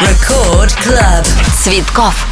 Record Club. Цветков.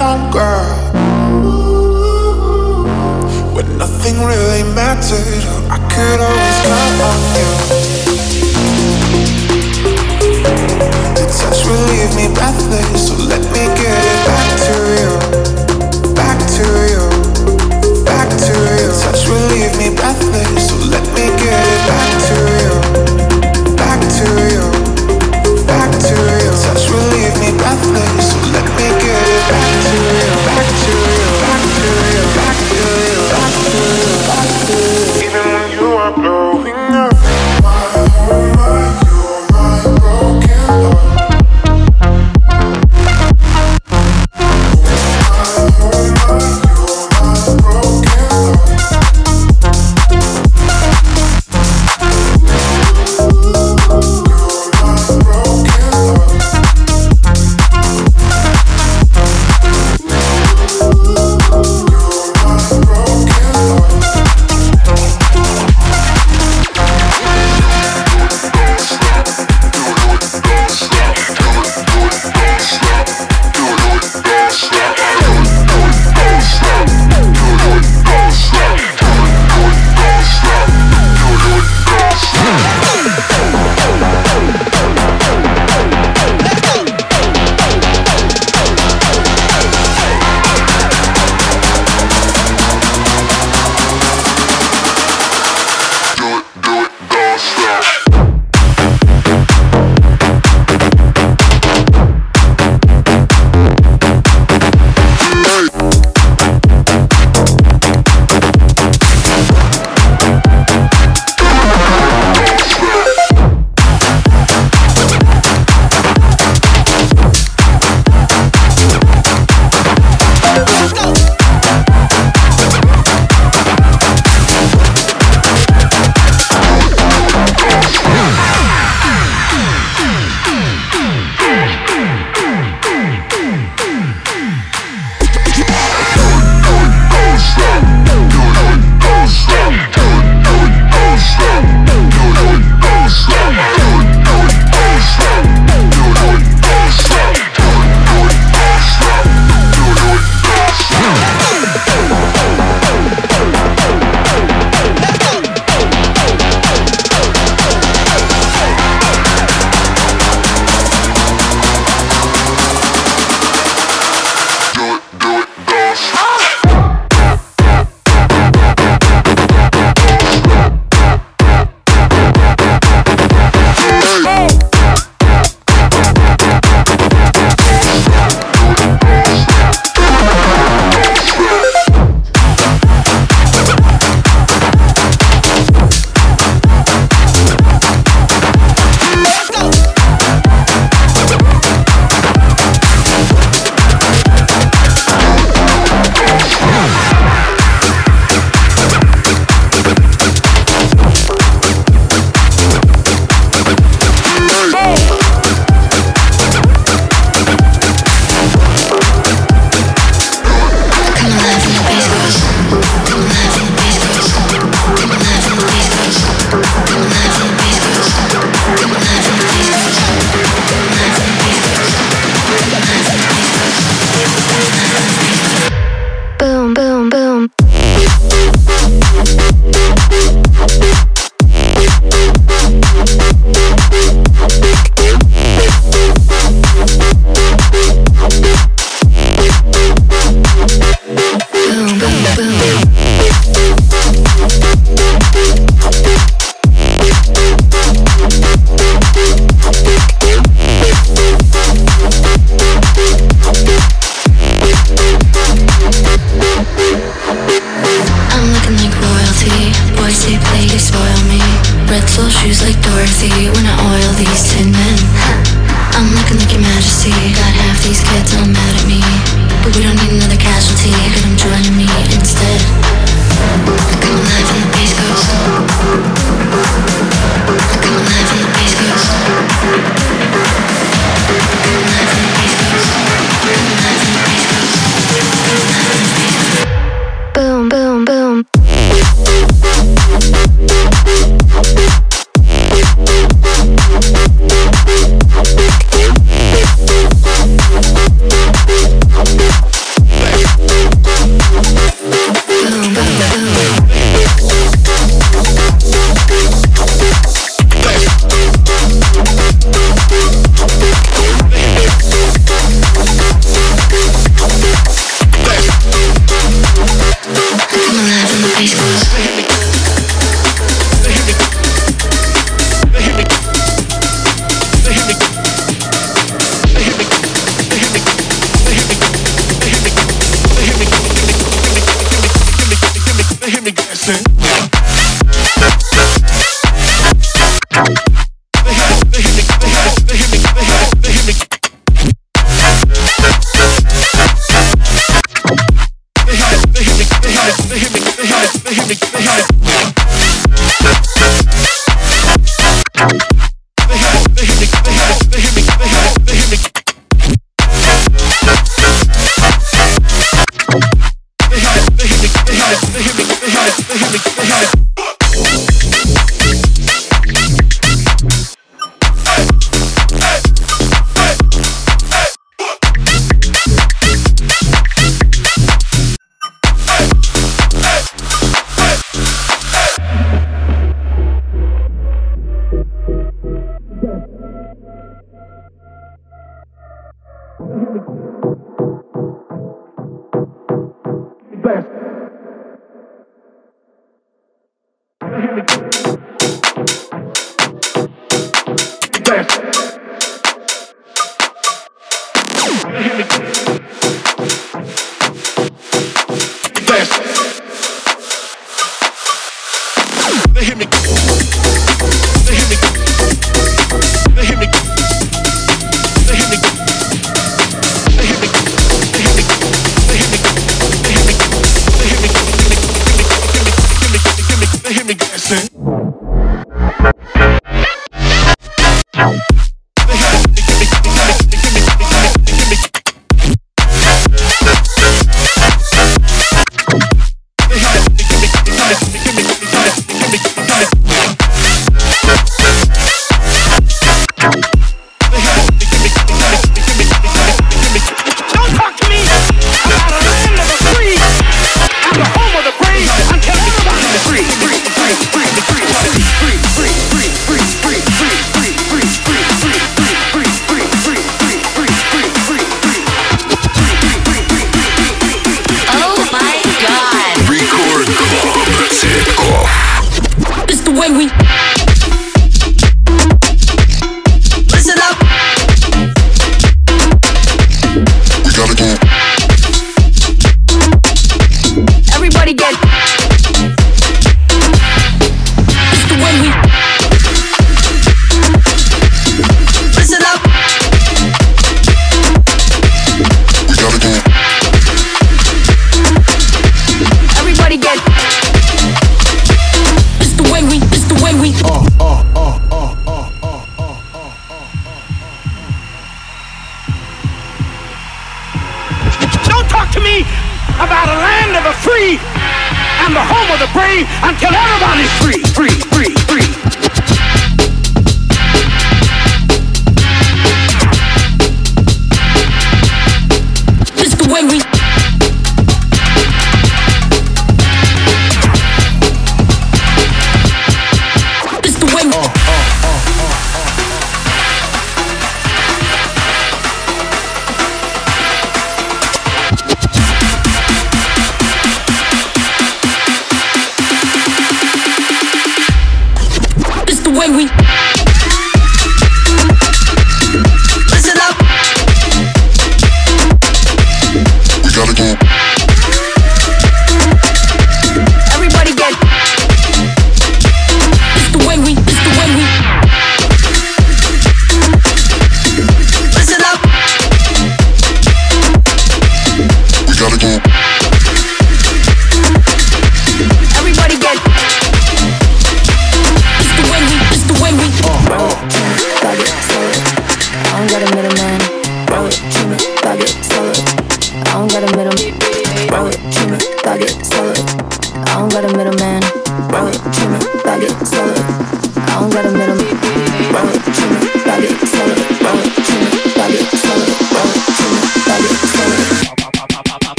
dumb girl. When nothing really mattered, I could always count on you. The touch will leave me breathless, so let me get it back to you.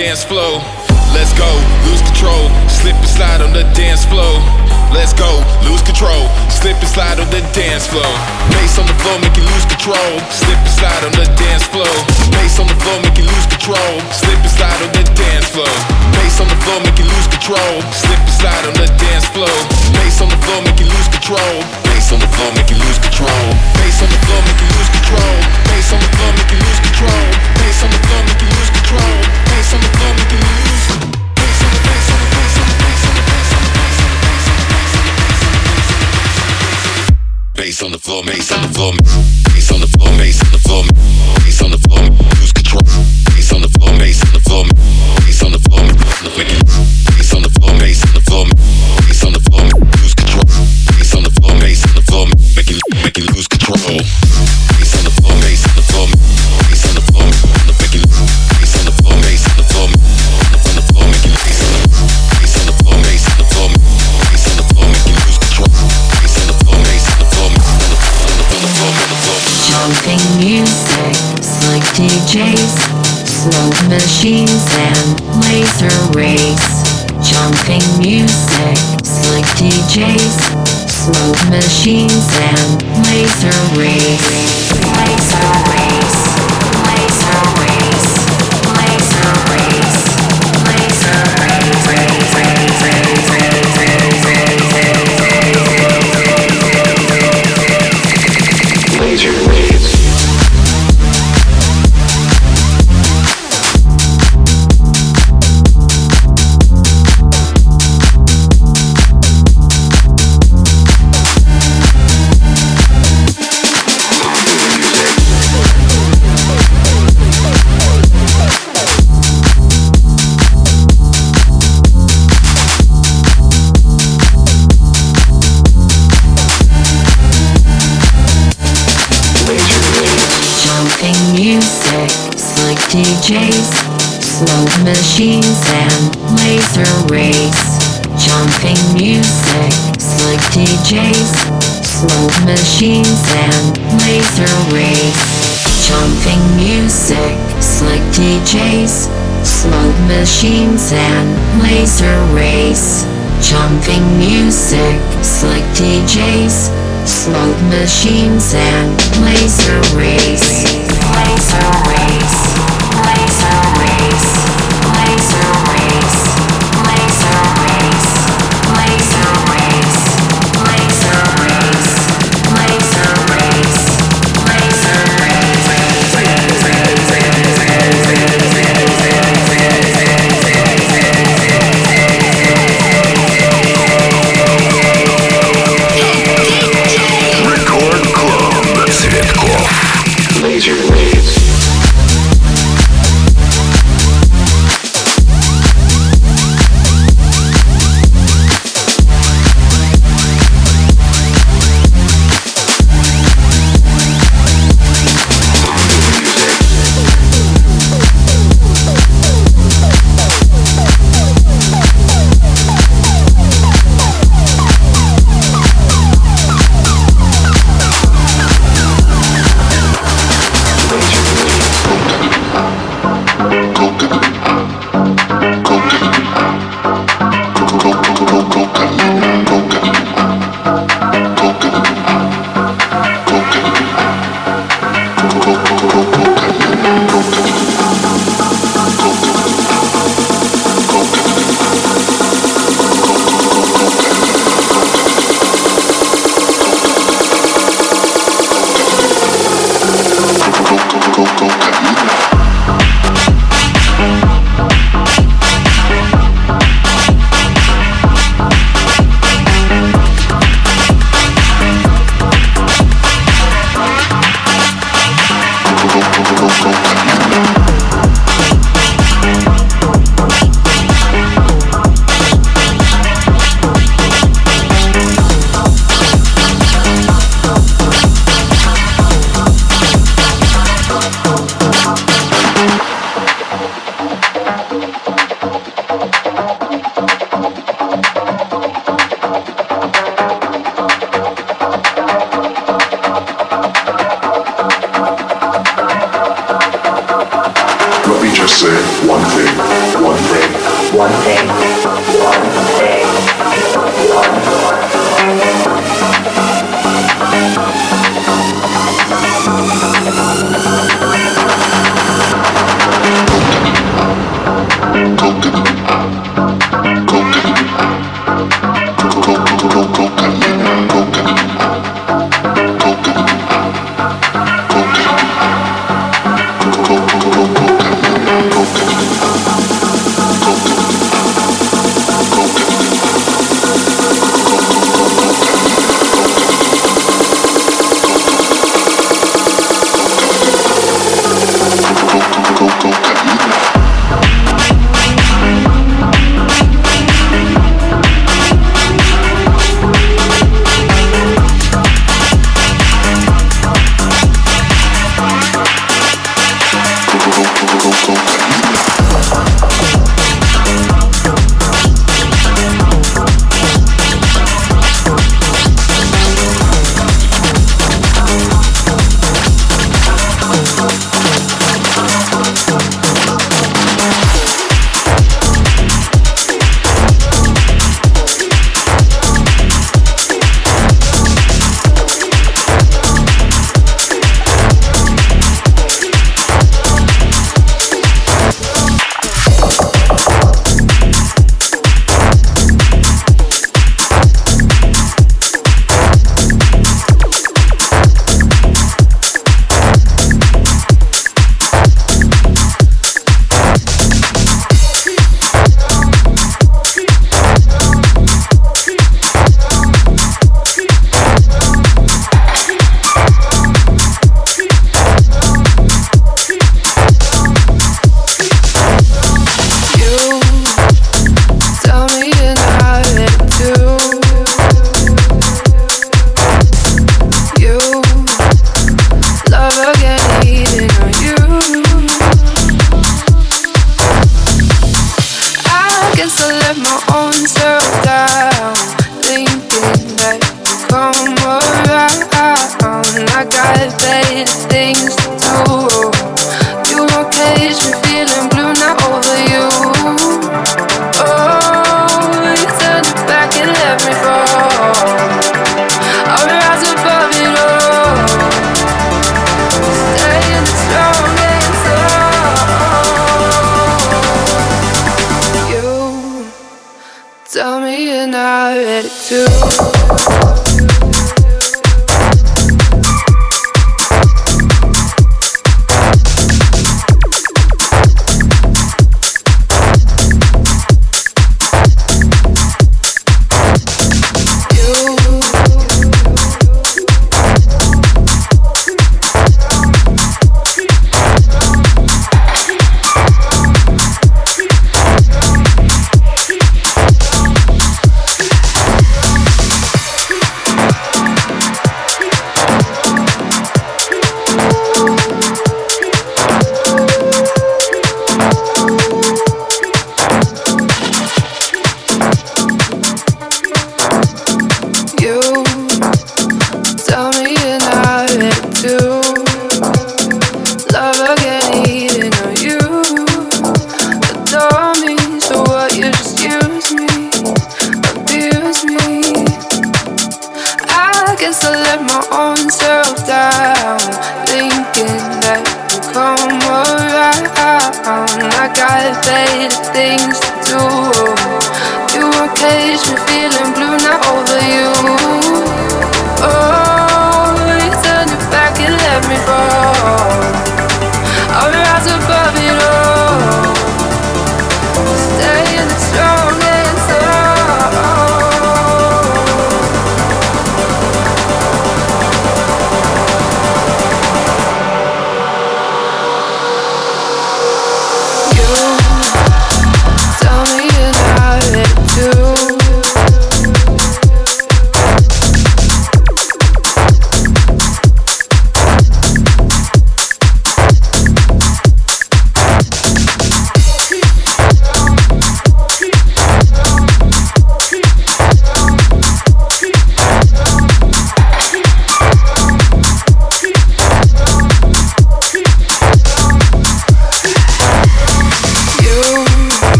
dance floor. machines and laser rays, jumping music, slick DJs, smoke machines and laser rays, laser laser race, jumping music, slick DJs, slow machines and laser race, jumping music, slick DJs, slow machines and laser race, jumping music, slick DJs, slow machines and laser race, laser race.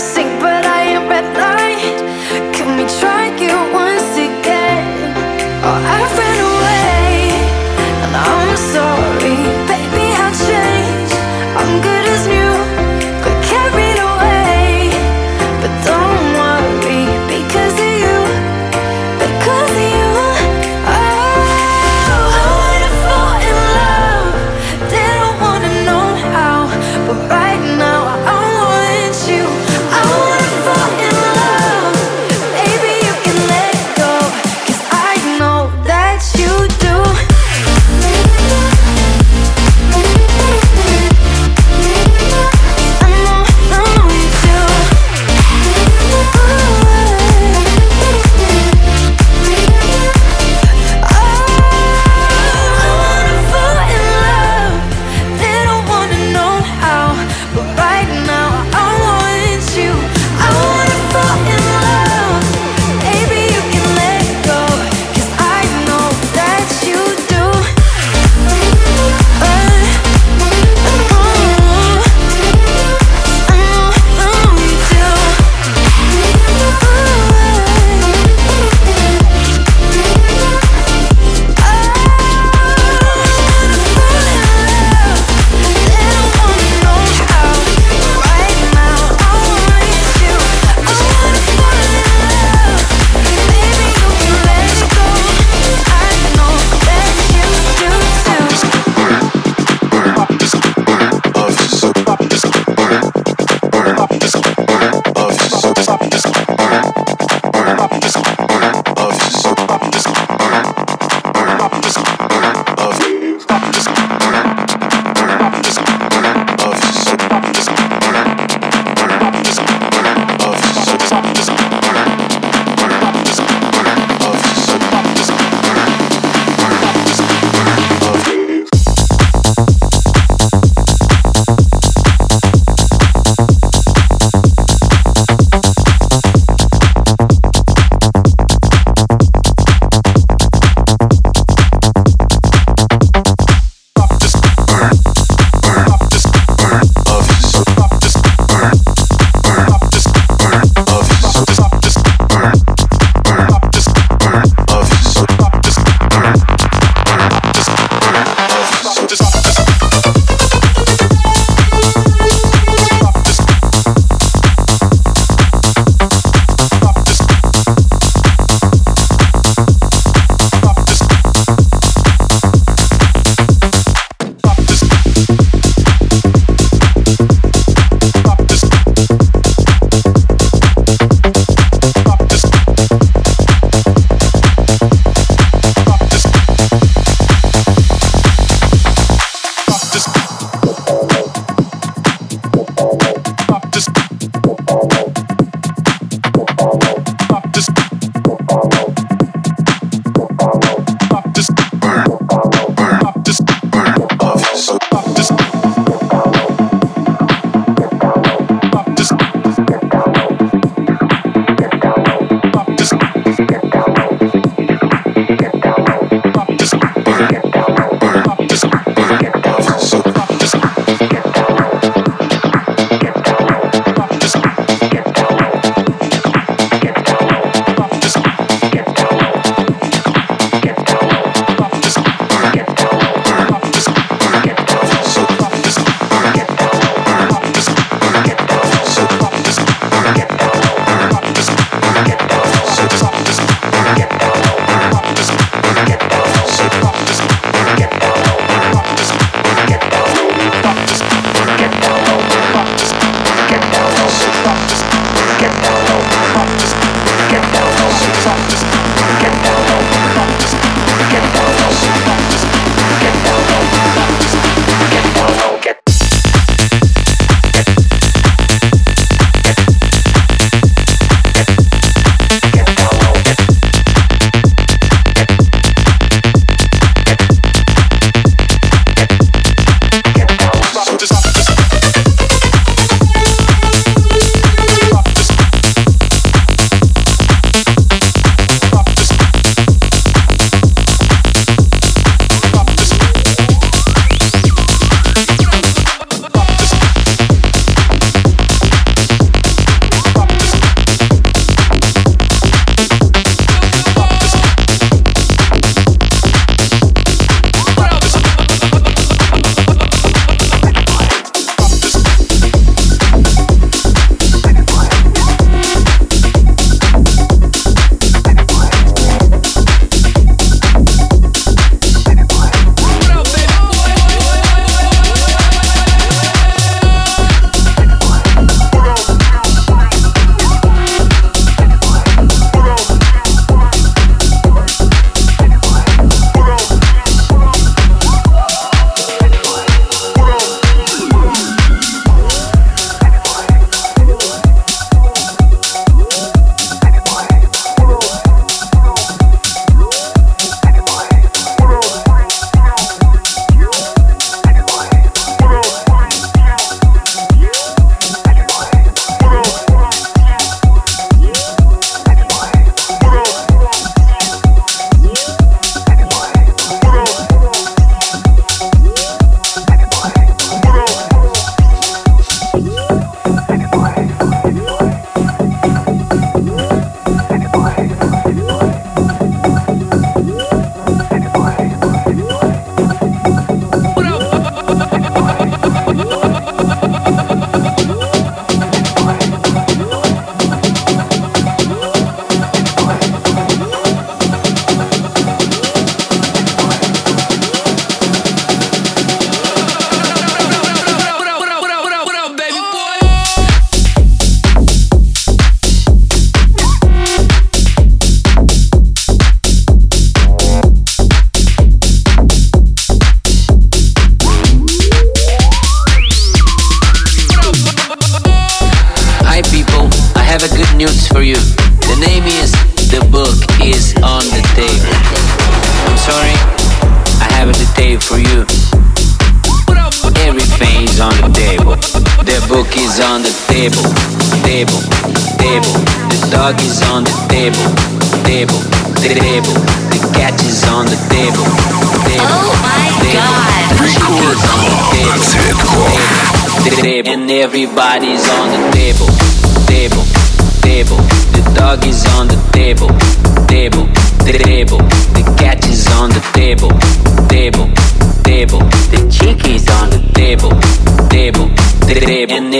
Oh,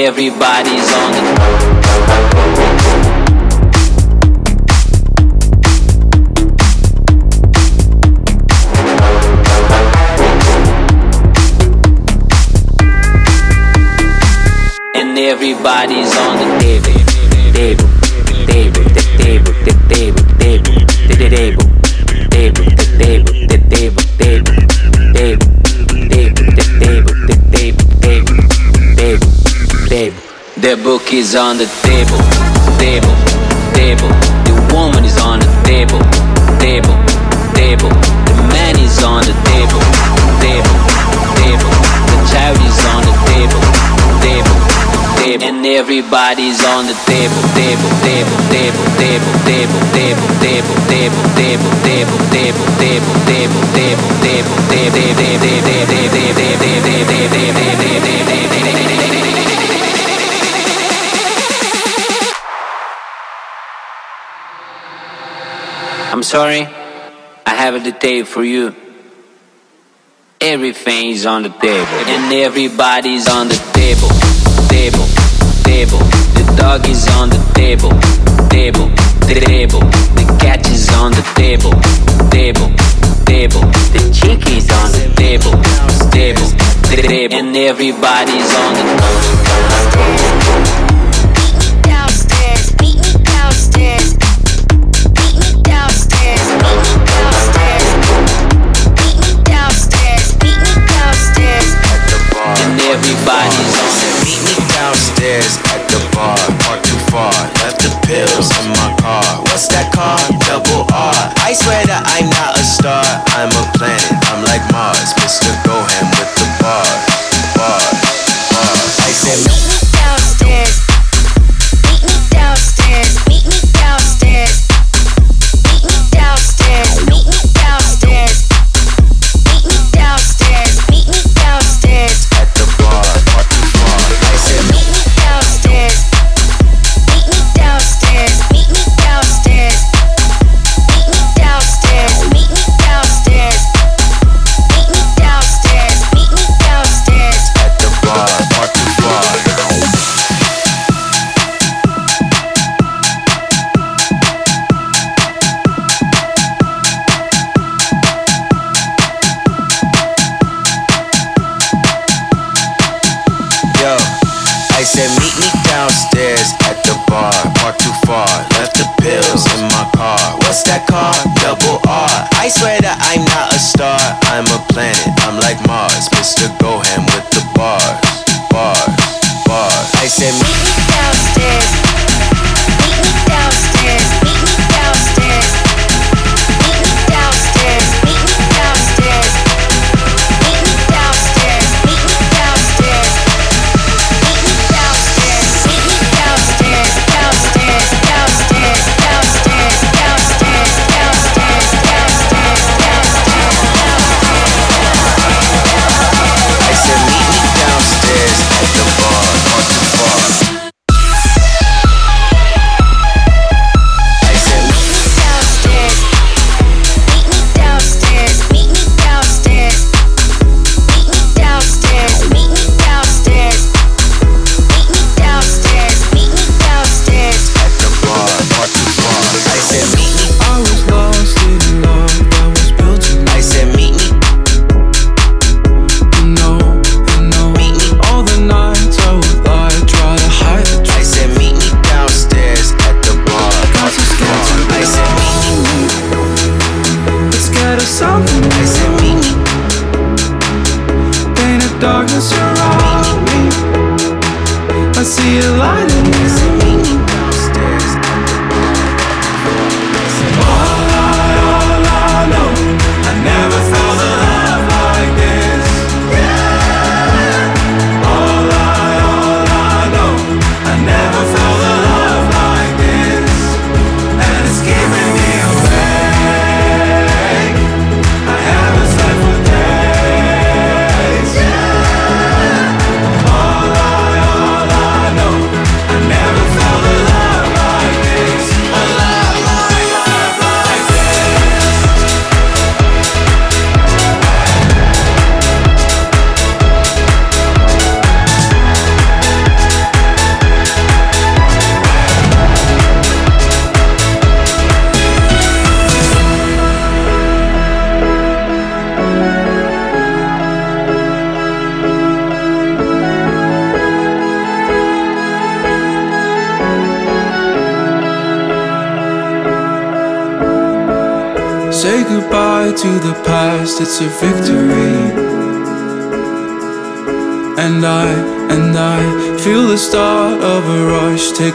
everybody's on the and everybody's on Is on the table, table, table. The woman is on the table, table, table. The man is on the table, table, table. The child is on the table, table, table. And everybody's on the table, table, table, table, table, table, table, table, table, table, table, table, table, table, table, table, table, I'm sorry, I have a detail for you. Everything's on the table, and everybody's on the table, table, table. The dog is on the table, table, table. The cat is on the table, table, table. The chick is on the table, table, table. And everybody's on the Downstairs, everybody's on Meet me downstairs at the bar. Park too far. Left the pills in my car. What's that car? Double R. I swear that I'm not a star. I'm a planet. I'm like Mars. Mr. Gohan with the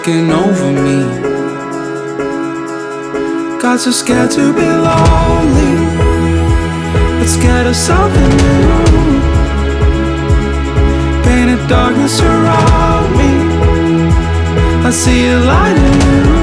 taking over me. Got so scared to be lonely, but scared of something new. Painted darkness around me. I see a light in you.